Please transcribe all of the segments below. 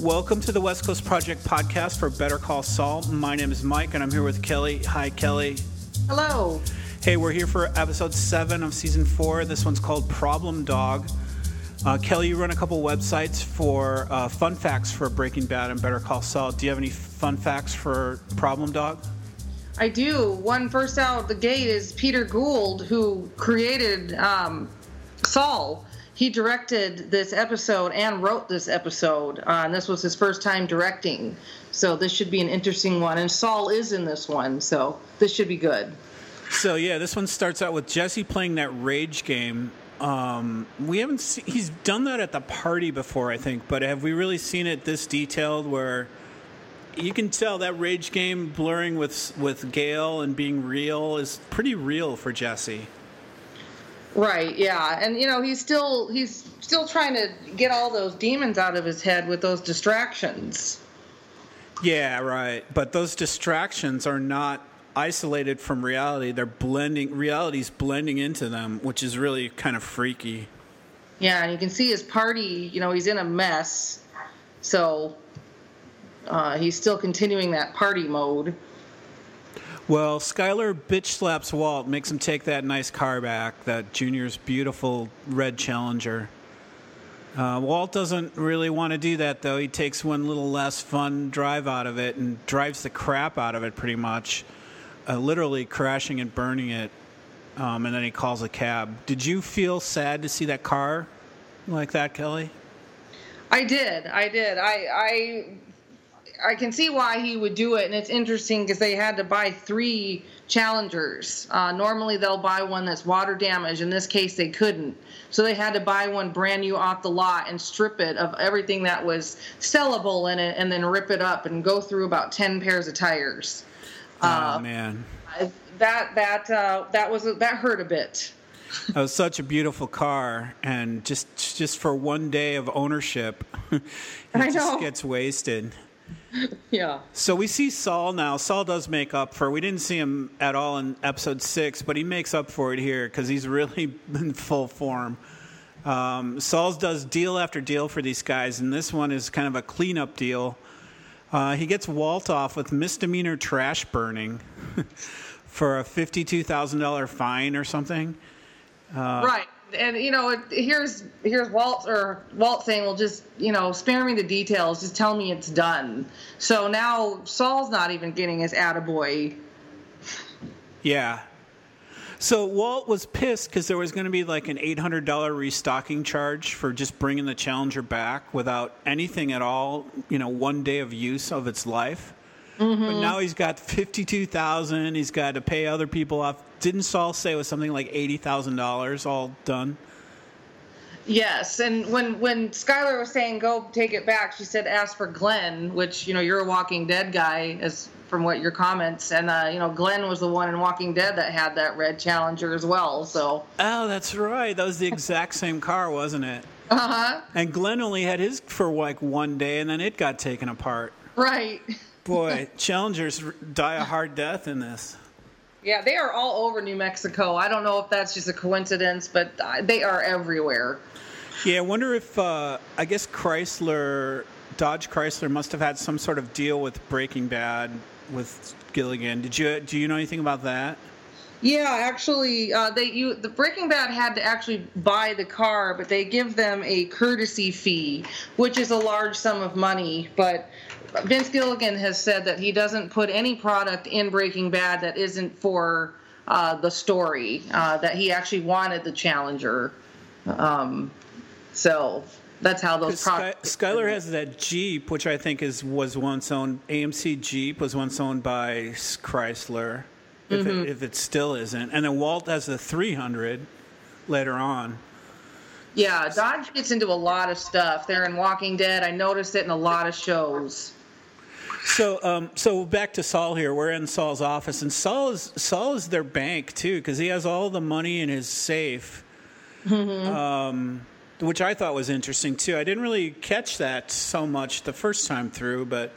Welcome to the West Coast Project podcast for Better Call Saul. My name is Mike, and I'm here with Kelly. Hi, Kelly. Hello. Hey, we're here for episode seven of season four. This one's called Problem Dog. Uh, Kelly, you run a couple websites for uh, fun facts for Breaking Bad and Better Call Saul. Do you have any fun facts for Problem Dog? I do. One first out the gate is Peter Gould, who created um, Saul. He directed this episode and wrote this episode, uh, and this was his first time directing. So this should be an interesting one. And Saul is in this one, so this should be good. So yeah, this one starts out with Jesse playing that rage game. Um, we haven't seen, he's done that at the party before, I think, but have we really seen it this detailed where you can tell that rage game blurring with with Gale and being real is pretty real for Jesse. Right, yeah. And you know, he's still he's still trying to get all those demons out of his head with those distractions. Yeah, right. But those distractions are not isolated from reality. They're blending reality's blending into them, which is really kind of freaky. Yeah, and you can see his party, you know, he's in a mess. So uh, he's still continuing that party mode. Well, Skyler bitch slaps Walt, makes him take that nice car back, that Junior's beautiful red Challenger. Uh, Walt doesn't really want to do that, though. He takes one little less fun drive out of it and drives the crap out of it, pretty much, uh, literally crashing and burning it. Um, and then he calls a cab. Did you feel sad to see that car like that, Kelly? I did. I did. I I I can see why he would do it, and it's interesting because they had to buy three challengers. Uh, normally, they'll buy one that's water damaged. In this case, they couldn't, so they had to buy one brand new off the lot and strip it of everything that was sellable in it, and then rip it up and go through about ten pairs of tires. Oh uh, man, that that uh, that was that hurt a bit. It was such a beautiful car, and just just for one day of ownership, it I just know. gets wasted. Yeah. So we see Saul now. Saul does make up for. We didn't see him at all in episode six, but he makes up for it here because he's really in full form. Um, Saul does deal after deal for these guys, and this one is kind of a cleanup deal. Uh, he gets Walt off with misdemeanor trash burning for a fifty-two thousand dollar fine or something. Uh, right and you know here's here's walt or walt saying well just you know spare me the details just tell me it's done so now saul's not even getting his attaboy Yeah. So Walt was pissed because there was going to be like an eight hundred dollar restocking charge for just bringing the Challenger back without anything at all. You know, one day of use of its life. Mm-hmm. But now he's got fifty two thousand. He's got to pay other people off. Didn't Saul say it was something like eighty thousand dollars all done? yes and when when skyler was saying go take it back she said ask for glenn which you know you're a walking dead guy as from what your comments and uh, you know glenn was the one in walking dead that had that red challenger as well so Oh, that's right. That was the exact same car, wasn't it? uh-huh And Glenn only had his for like one day, and then it got taken apart. right Boy, Challengers die a hard death in this. Yeah, they are all over New Mexico. I don't know if that's just a coincidence, but uh, they are everywhere. Yeah, I wonder if uh, I guess Chrysler, Dodge Chrysler, must have had some sort of deal with Breaking Bad with Gilligan. Did you do you know anything about that? Yeah, actually, uh, they you the Breaking Bad had to actually buy the car, but they give them a courtesy fee, which is a large sum of money. But Vince Gilligan has said that he doesn't put any product in Breaking Bad that isn't for uh, the story. Uh, that he actually wanted the Challenger. Um, so that's how those Sky, products. Skyler has that Jeep, which I think is was once owned. AMC Jeep was once owned by Chrysler, if, Mm-hmm. it, if it still isn't. And then Walt has the 300 later on. Yeah, Dodge gets into a lot of stuff. They're in Walking Dead. I noticed it in a lot of shows. So, um, so back to Saul here. We're in Saul's office, and Saul is Saul is their bank too, because he has all the money in his safe, um, which I thought was interesting too. I didn't really catch that so much the first time through, but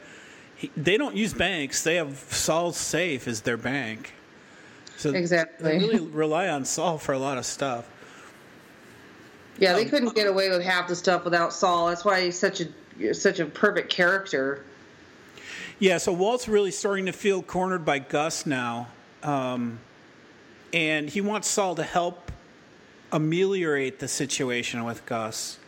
he, they don't use banks. They have Saul's safe as their bank. So Exactly. they really rely on Saul for a lot of stuff. Yeah, they couldn't get away with half the stuff without Saul. That's why he's such a such a perfect character. Yeah, so Walt's really starting to feel cornered by Gus now, um, and he wants Saul to help ameliorate the situation with Gus.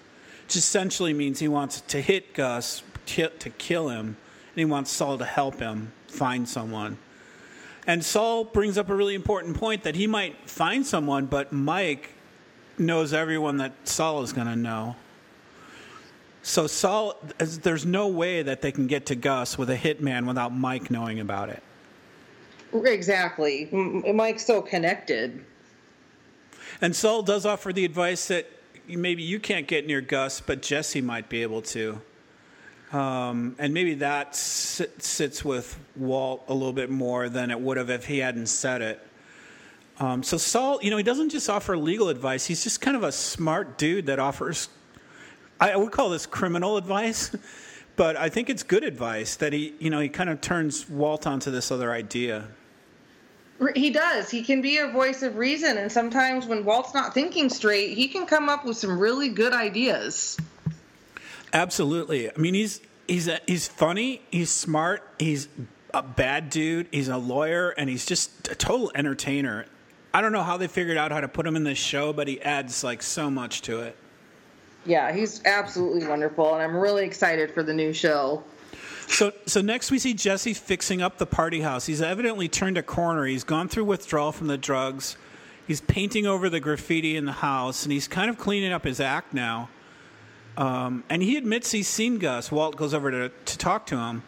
Which essentially means he wants to hit Gus to kill him, and he wants Saul to help him find someone. And Saul brings up a really important point that he might find someone, but Mike knows everyone that Saul is going to know. So Saul, there's no way that they can get to Gus with a hitman without Mike knowing about it. Exactly. Mike's so connected. And Saul does offer the advice that maybe you can't get near Gus, but Jesse might be able to. Um, and maybe that sit, sits with Walt a little bit more than it would have if he hadn't said it. Um, so Saul, you know, he doesn't just offer legal advice. He's just kind of a smart dude that offers. I would call this criminal advice, but I think it's good advice that he, you know, he kind of turns Walt onto this other idea. He does. He can be a voice of reason, and sometimes when Walt's not thinking straight, he can come up with some really good ideas. Absolutely. I mean, he's he's a, he's funny. He's smart. He's a bad dude. He's a lawyer, and he's just a total entertainer. I don't know how they figured out how to put him in this show, but he adds like so much to it. Yeah, he's absolutely wonderful, and I'm really excited for the new show. So, so next we see Jesse fixing up the party house. He's evidently turned a corner. He's gone through withdrawal from the drugs. He's painting over the graffiti in the house, and he's kind of cleaning up his act now. Um, and he admits he's seen Gus. Walt goes over to, to talk to him.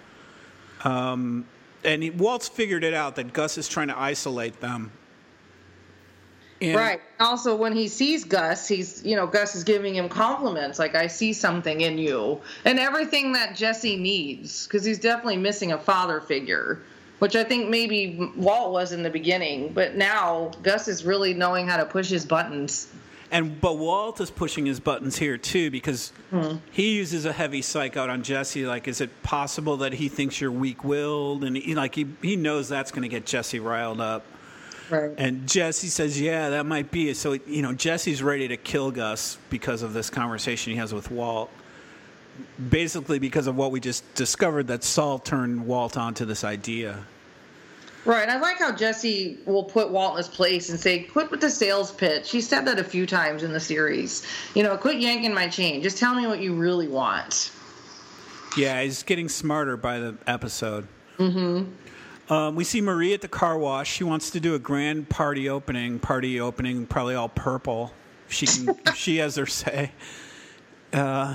Um, and he, Walt's figured it out that Gus is trying to isolate them. And right. Also, when he sees Gus, he's, you know, Gus is giving him compliments like, I see something in you. And everything that Jesse needs, because he's definitely missing a father figure, which I think maybe Walt was in the beginning. But now Gus is really knowing how to push his buttons and but Walt is pushing his buttons here too because hmm. he uses a heavy psych out on Jesse. Like, is it possible that he thinks you're weak-willed? And he, like he he knows that's going to get Jesse riled up. Right. And Jesse says, "Yeah, that might be." So you know, Jesse's ready to kill Gus because of this conversation he has with Walt. Basically, because of what we just discovered, that Saul turned Walt onto this idea. Right. I like how Jesse will put Walt in his place and say, quit with the sales pitch. He said that a few times in the series. You know, quit yanking my chain. Just tell me what you really want. Yeah, he's getting smarter by the episode. Mm-hmm. Um, we see Marie at the car wash. She wants to do a grand party opening. Party opening, probably all purple. She can, she has her say. Uh,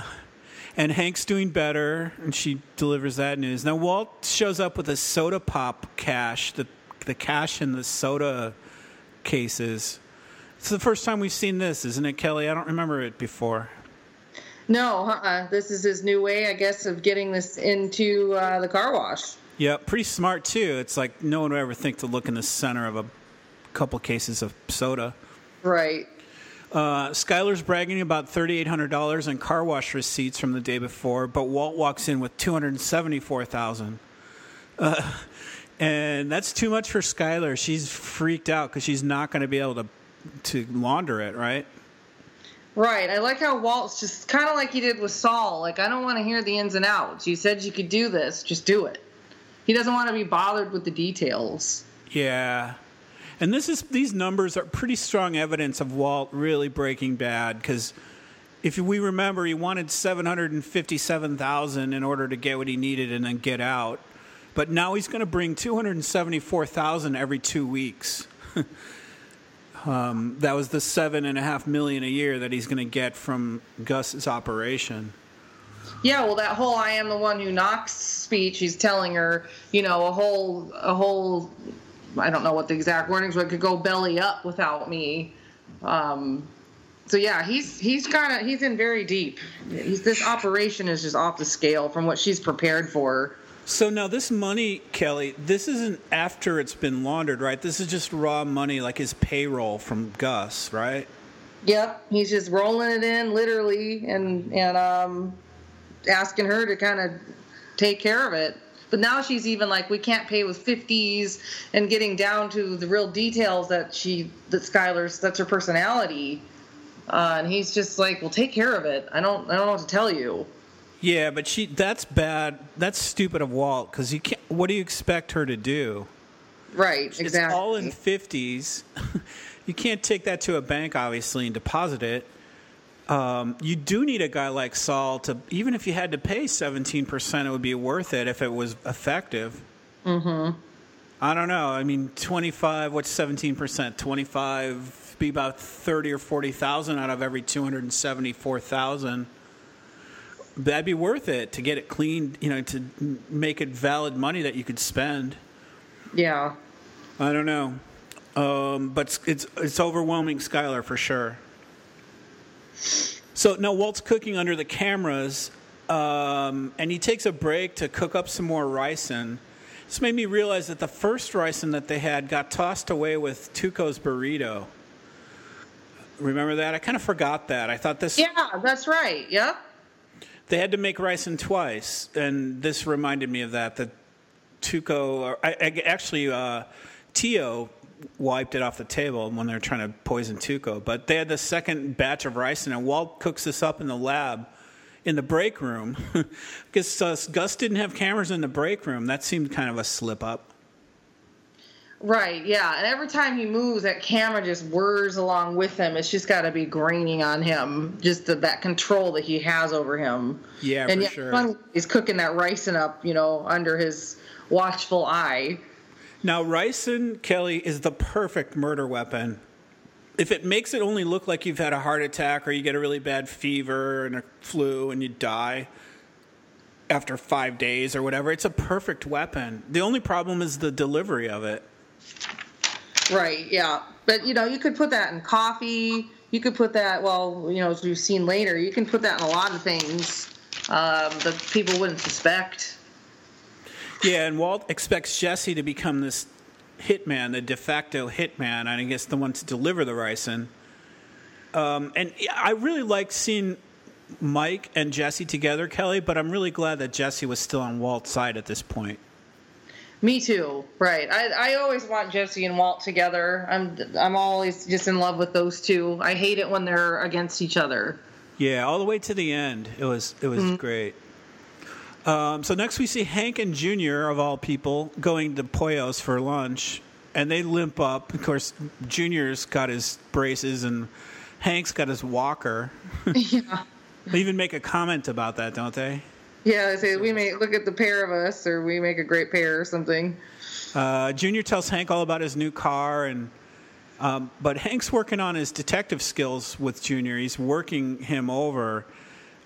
and Hank's doing better, and she delivers that news. Now Walt shows up with a soda pop cache, the the cache in the soda cases. It's the first time we've seen this, isn't it, Kelly? I don't remember it before. No, uh-uh. this is his new way, I guess, of getting this into uh, the car wash. Yeah, pretty smart too. It's like no one would ever think to look in the center of a couple cases of soda. Right. Uh, Skyler's bragging about $3,800 in car wash receipts from the day before, but Walt walks in with 274000 uh, And that's too much for Skyler. She's freaked out because she's not going to be able to, to launder it, right? Right. I like how Walt's just kind of like he did with Saul. Like, I don't want to hear the ins and outs. You said you could do this, just do it. He doesn't want to be bothered with the details. Yeah. And this is these numbers are pretty strong evidence of Walt really breaking bad because if we remember, he wanted seven hundred and fifty-seven thousand in order to get what he needed and then get out. But now he's going to bring two hundred and seventy-four thousand every two weeks. um, that was the seven and a half million a year that he's going to get from Gus's operation. Yeah, well, that whole "I am the one who knocks" speech, he's telling her, you know, a whole a whole I don't know what the exact wordings were. Could go belly up without me. Um, so yeah, he's he's kind of he's in very deep. He's, this operation is just off the scale from what she's prepared for. So now this money, Kelly, this isn't after it's been laundered, right? This is just raw money, like his payroll from Gus, right? Yep, he's just rolling it in literally, and and um, asking her to kind of take care of it. But now she's even like, we can't pay with 50s and getting down to the real details that she, that Skyler's, that's her personality. Uh, and he's just like, well, take care of it. I don't, I don't know what to tell you. Yeah, but she that's bad. That's stupid of Walt because you can't. What do you expect her to do? Right, exactly. It's all in fifties. you can't take that to a bank, obviously, and deposit it. Um, you do need a guy like Saul to, even if you had to pay seventeen percent, it would be worth it if it was effective. Mm-hmm. I don't know. I mean, twenty-five. What's seventeen percent? Twenty-five. Be about thirty or forty thousand out of every two hundred and seventy-four thousand. That'd be worth it to get it cleaned. You know, to make it valid money that you could spend. yeah. I don't know, um, but it's, it's it's overwhelming Skyler for sure. So now Walt's cooking under the cameras, um, and he takes a break to cook up some more ricin. This made me realize that the first ricin that they had got tossed away with Tuco's burrito. Remember that? I kind of forgot that. I thought this Yeah, that's right. Yep. they had to make ricin twice, and this reminded me of that. That Tuco, or I, I, actually, uh, Tio wiped it off the table when they were trying to poison Tuco. But they had the second batch of ricin, and Walt cooks this up in the lab, in the break room, because uh, Gus didn't have cameras in the break room. That seemed kind of a slip up. Right, yeah. And every time he moves, that camera just whirs along with him. It's just got to be graining on him, just the, that control that he has over him. Yeah, and for yet sure. he's cooking that ricin up, you know, under his watchful eye. Now, ricin, Kelly, is the perfect murder weapon. If it makes it only look like you've had a heart attack or you get a really bad fever and a flu and you die after five days or whatever, it's a perfect weapon. The only problem is the delivery of it. Right, yeah. But, you know, you could put that in coffee. You could put that, well, you know, as we've seen later, you can put that in a lot of things um, that people wouldn't suspect. Yeah, and Walt expects Jesse to become this hitman, the de facto hitman, and I guess the one to deliver the ricin. Um, and I really liked seeing Mike and Jesse together, Kelly, but I'm really glad that Jesse was still on Walt's side at this point. Me too. Right. I, I always want Jesse and Walt together. I'm I'm always just in love with those two. I hate it when they're against each other. Yeah, all the way to the end. It was it was great. Um, so next we see Hank and Junior of all people going to Pollos for lunch, and they limp up. Of course, Junior's got his braces and Hank's got his walker. yeah. They even make a comment about that, don't they? Yeah, they say we may look at the pair of us, or we make a great pair, or something. Uh, Junior tells Hank all about his new car, and um, but Hank's working on his detective skills with Junior. He's working him over.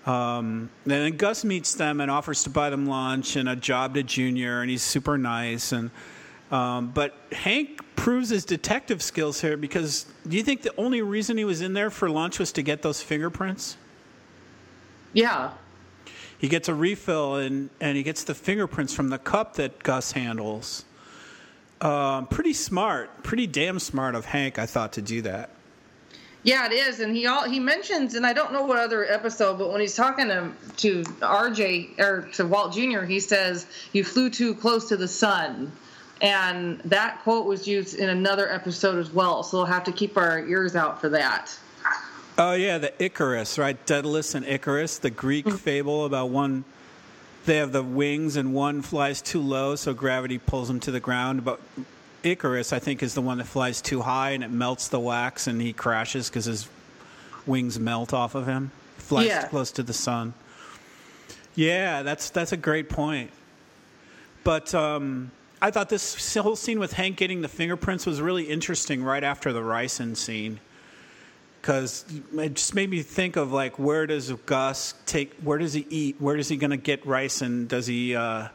Um, and then Gus meets them and offers to buy them lunch and a job to Junior, and he's super nice. And um, but Hank proves his detective skills here because do you think the only reason he was in there for lunch was to get those fingerprints? Yeah. He gets a refill and, and he gets the fingerprints from the cup that Gus handles. Um, pretty smart, pretty damn smart of Hank, I thought, to do that. Yeah, it is, and he all he mentions, and I don't know what other episode, but when he's talking to to RJ or to Walt Jr., he says, "You flew too close to the sun," and that quote was used in another episode as well. So we'll have to keep our ears out for that. Oh yeah, the Icarus, right? Daedalus and Icarus, the Greek mm. fable about one. They have the wings and one flies too low, so gravity pulls him to the ground. But Icarus, I think, is the one that flies too high and it melts the wax and he crashes because his wings melt off of him. Flies Yeah. close to the sun. Yeah, that's that's a great point. But um, I thought this whole scene with Hank getting the fingerprints was really interesting right after the ricin scene because it just made me think of like where does Gus take where does he eat where is he going to get rice and does he uh,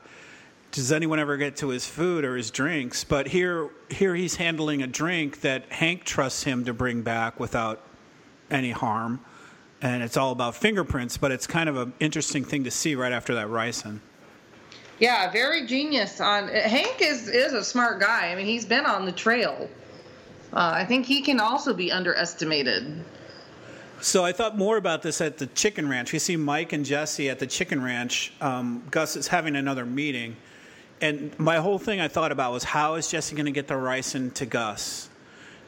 does anyone ever get to his food or his drinks but here here he's handling a drink that Hank trusts him to bring back without any harm and it's all about fingerprints but it's kind of an interesting thing to see right after that ricin Yeah, very genius. On Hank is is a smart guy. I mean, he's been on the trail. Uh, I think he can also be underestimated. So I thought more about this at the chicken ranch. We see Mike and Jesse at the chicken ranch. Um, Gus is having another meeting, and my whole thing I thought about was how is Jesse going to get the ricin to Gus?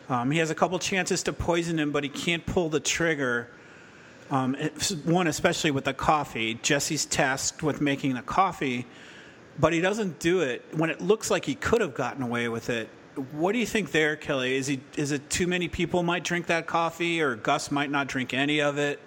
Um, he has a couple chances to poison him, but he can't pull the trigger Um, one, especially with the coffee. Jesse's tasked with making the coffee, but he doesn't do it when it looks like he could have gotten away with it. What do you think there, Kelly? Is he is it too many people might drink that coffee, or Gus might not drink any of it?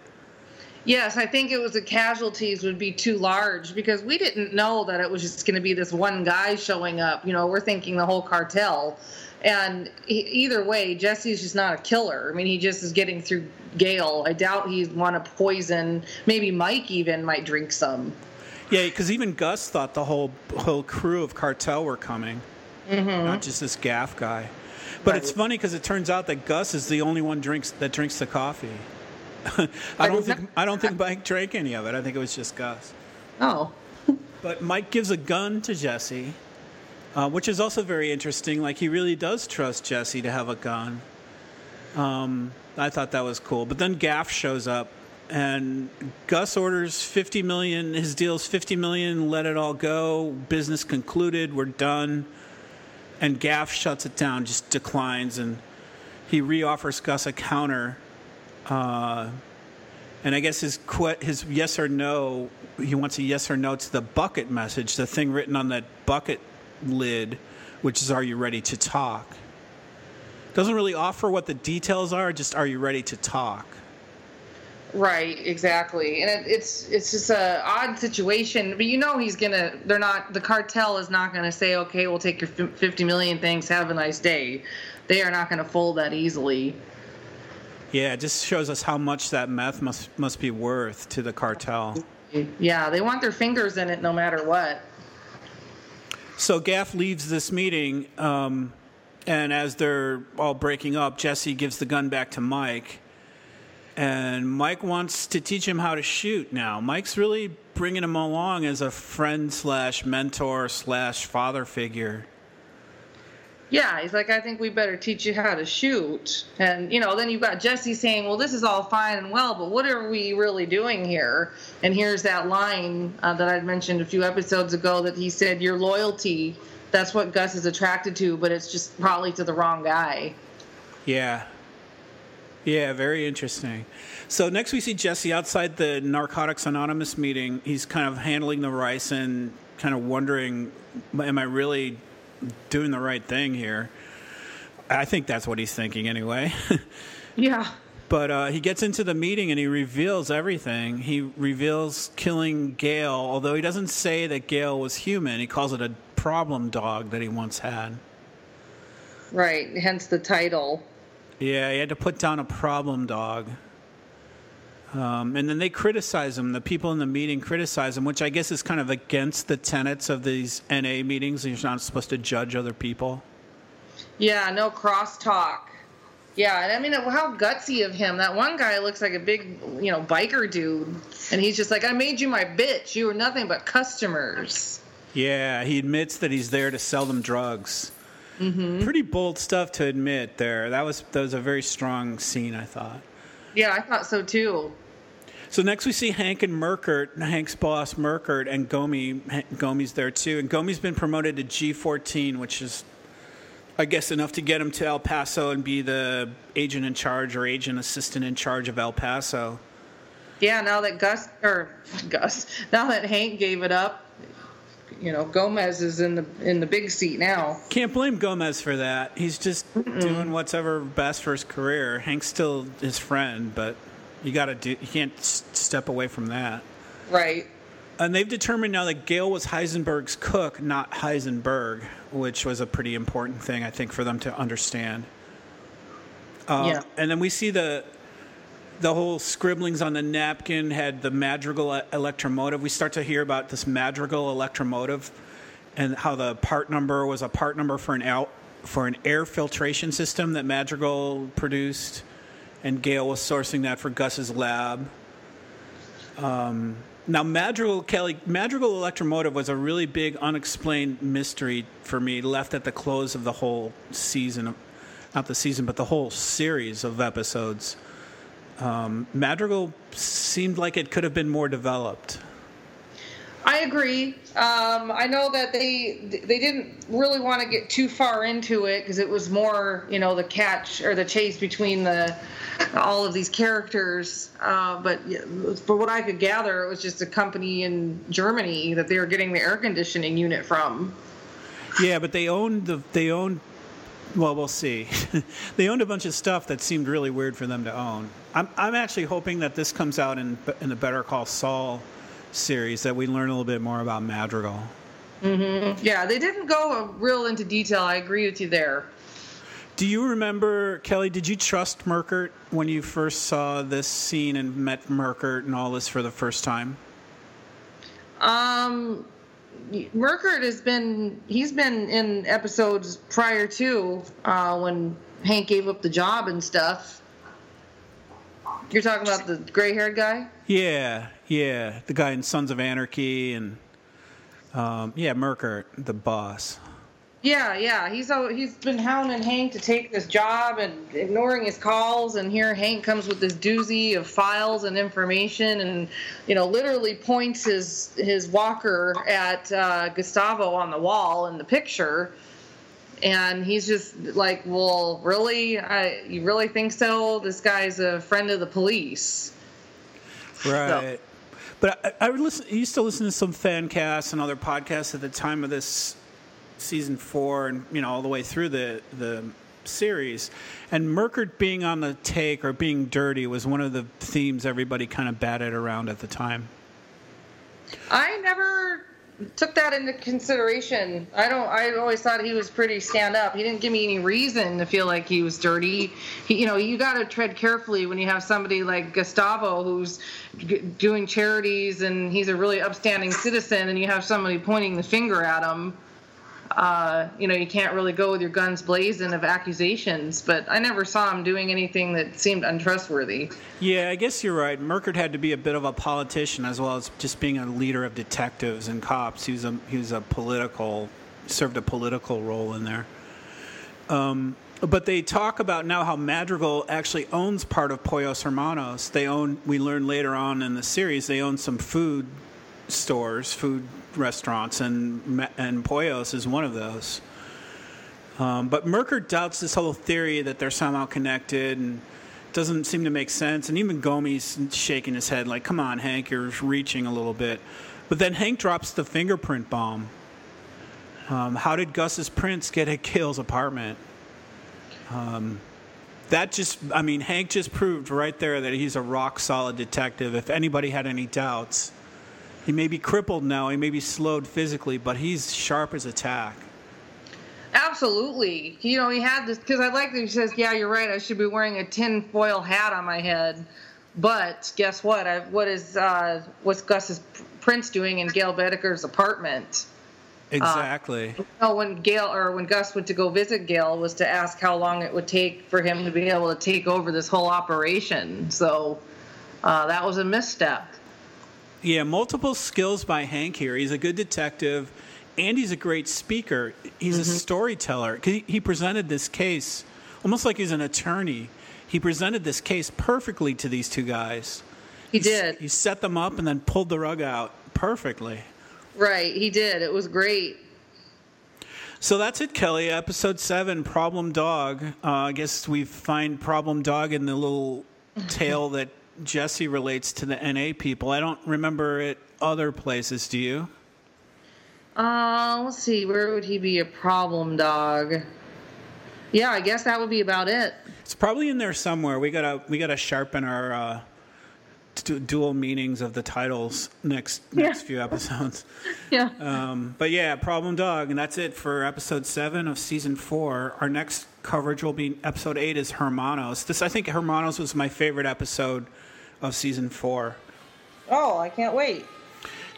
Yes, I think it was the casualties would be too large because we didn't know that it was just going to be this one guy showing up. You know, we're thinking the whole cartel. And he, either way, Jesse's just not a killer. I mean, he just is getting through Gale. I doubt he'd want to poison. Maybe Mike even might drink some. Yeah, because even Gus thought the whole whole crew of cartel were coming, mm-hmm. not just this gaff guy. But right. it's funny because it turns out that Gus is the only one drinks that drinks the coffee. I don't think I don't think Mike drank any of it. I think it was just Gus. Oh. but Mike gives a gun to Jesse, uh, which is also very interesting. Like he really does trust Jesse to have a gun. Um, I thought that was cool. But then Gaff shows up, and Gus orders fifty million. His deal's fifty million. Let it all go. Business concluded. We're done. And Gaff shuts it down, just declines, and he reoffers Gus a counter uh, and I guess his his yes or no, he wants a yes or no to the bucket message, the thing written on that bucket lid, which is "Are you ready to talk?" Doesn't really offer what the details are, just "Are you ready to talk?" Right, exactly, and it, it's it's just a odd situation. But you know, he's gonna. They're not. The cartel is not gonna say, "Okay, we'll take your fifty million. Thanks. Have a nice day." They are not gonna fold that easily. Yeah, it just shows us how much that meth must must be worth to the cartel. Yeah, they want their fingers in it no matter what. So Gaff leaves this meeting, um, and as they're all breaking up, Jesse gives the gun back to Mike, and Mike wants to teach him how to shoot. Now, Mike's really bringing him along as a friend slash mentor slash father figure yeah, he's like, I think we better teach you how to shoot. And, you know, then you've got Jesse saying, well, this is all fine and well, but what are we really doing here? And here's that line uh, that I'd mentioned a few episodes ago that he said, Your loyalty, that's what Gus is attracted to, but it's just probably to the wrong guy. Yeah. Yeah, very interesting. So next we see Jesse outside the Narcotics Anonymous meeting. He's kind of handling the rice and kind of wondering, am I really doing the right thing here. I think that's what he's thinking anyway. yeah. But uh, he gets into the meeting and he reveals everything. He reveals killing Gale, although he doesn't say that Gale was human. He calls it a problem dog that he once had. Right, hence the title. Yeah, he had to put down a problem dog. Um, and then they criticize him. The people in the meeting criticize him, which I guess is kind of against the tenets of these NA meetings. You're not supposed to judge other people. Yeah, no crosstalk. Yeah, and I mean, how gutsy of him. That one guy looks like a big, you know, biker dude, and he's just like, "I made you my bitch. You were nothing but customers." Yeah, he admits that he's there to sell them drugs. Mm-hmm. Pretty bold stuff to admit there. That was that was a very strong scene, I thought. Yeah, I thought so too. So next we see Hank and Merkert, Hank's boss Merkert, and Gomie. Gomie's there too, and Gomie's been promoted to G14, which is, I guess, enough to get him to El Paso and be the agent in charge or agent assistant in charge of El Paso. Yeah, now that Gus or Gus, now that Hank gave it up, you know, Gomez is in the in the big seat now. Can't blame Gomez for that. He's just Mm-mm. doing what's ever best for his career. Hank's still his friend, but you got to do. You can't step away from that. Right. And they've determined now that Gale was Heisenberg's cook, not Heisenberg, which was a pretty important thing, I think, for them to understand. Uh, yeah. And then we see the the whole scribblings on the napkin had the Madrigal electromotive. We start to hear about this Madrigal electromotive and how the part number was a part number for an out for an air filtration system that Madrigal produced, and Gale was sourcing that for Gus's lab. Um, now, Madrigal Kelly Madrigal Electromotive was a really big unexplained mystery for me, left at the close of the whole season, not the season, but the whole series of episodes. Um, Madrigal seemed like it could have been more developed. I agree. Um, I know that they they didn't really want to get too far into it because it was more, you know, the catch or the chase between the all of these characters. Uh, but for what I could gather, it was just a company in Germany that they were getting the air conditioning unit from. Yeah, but they owned the they owned. Well, we'll see. they owned a bunch of stuff that seemed really weird for them to own. I'm I'm actually hoping that this comes out in in the Better Call Saul series that we learn a little bit more about Madrigal. Mm-hmm. Yeah, they didn't go real into detail. I agree with you there. Do you remember, Kelly? Did you trust Merkert when you first saw this scene and met Merkert and all this for the first time? Um, Merkert has been he's been in episodes prior to uh, when Hank gave up the job and stuff. You're talking about the gray-haired guy? Yeah, yeah, the guy in Sons of Anarchy and um, yeah, Merkert, the boss. Yeah, yeah, he's he's been hounding Hank to take this job and ignoring his calls. And here Hank comes with this doozy of files and information, and you know, literally points his his walker at uh, Gustavo on the wall in the picture. And he's just like, "Well, really? I, you really think so? This guy's a friend of the police." Right. So. But I, I, listen, I used to listen to some fan casts and other podcasts at the time of this season four, and you know all the way through the the series. And Merkert being on the take or being dirty was one of the themes everybody kind of batted around at the time. I never took that into consideration. I don't. I always thought he was pretty stand up. He didn't give me any reason to feel like he was dirty. He, you know, you got to tread carefully when you have somebody like Gustavo who's g- doing charities and he's a really upstanding citizen, and you have somebody pointing the finger at him. Uh, you know, you can't really go with your guns blazing of accusations, but I never saw him doing anything that seemed untrustworthy. Yeah, I guess you're right. Merkert had to be a bit of a politician as well as just being a leader of detectives and cops. He was a he was a political served a political role in there. Um, but they talk about now how Madrigal actually owns part of Pollos Hermanos. They own. We learn later on in the series they own some food stores, food restaurants, and and Pollos is one of those. Um, but Merkert doubts this whole theory that they're somehow connected and doesn't seem to make sense. And even Gomie's shaking his head, like, "Come on, Hank, you're reaching a little bit." But then Hank drops the fingerprint bomb. Um, how did Gus's prints get at Gale's apartment? Um, that just, I mean, Hank just proved right there that he's a rock solid detective. If anybody had any doubts, he may be crippled now, he may be slowed physically, but he's sharp as a tack. Absolutely. You know, he had this because I like that he says, "Yeah, you're right. I should be wearing a tin foil hat on my head." But guess what? I, what is uh, what's Gus's prints doing in Gale Boetticher's apartment? Exactly. Uh, you know, when Gale or when Gus went to go visit Gale was to ask how long it would take for him to be able to take over this whole operation. So uh, that was a misstep. Yeah, multiple skills by Hank here. He's a good detective, and he's a great speaker. He's mm-hmm. a storyteller. He, he presented this case almost like he's an attorney. He presented this case perfectly to these two guys. He did. He set them up and then pulled the rug out perfectly. Right, he did. It was great. So that's it, Kelly. Episode seven, Problem Dog. Uh, I guess we find Problem Dog in the little tale that Jesse relates to the NA people. I don't remember it other places. Do you? Uh, let's see. Where would he be a problem dog? Yeah, I guess that would be about it. It's probably in there somewhere. We gotta we gotta sharpen our uh, dual meanings of the titles next next yeah. few episodes. yeah. Um, but yeah, problem dog, and that's it for episode seven of season four. Our next coverage will be episode eight is Hermanos. This I think Hermanos was my favorite episode of season four. Oh, I can't wait.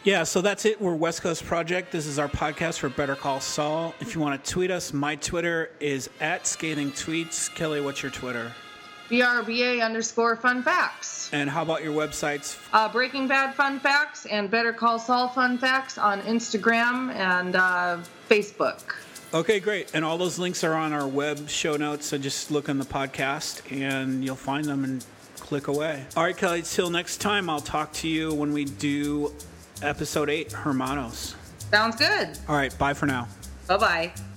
Yeah, so that's it. We're West Coast Project. This is our podcast for Better Call Saul. If you want to tweet us, my Twitter is at Scathing Tweets. Kelly, what's your Twitter? BRBA underscore fun facts. And how about your websites? Uh, Breaking Bad Fun Facts and Better Call Saul Fun Facts on Instagram and uh, Facebook. Okay, great. And all those links are on our web show notes. So just look on the podcast and you'll find them and click away. All right, Kelly, till next time, I'll talk to you when we do episode eight, Hermanos. Sounds good. All right, bye for now. Bye bye.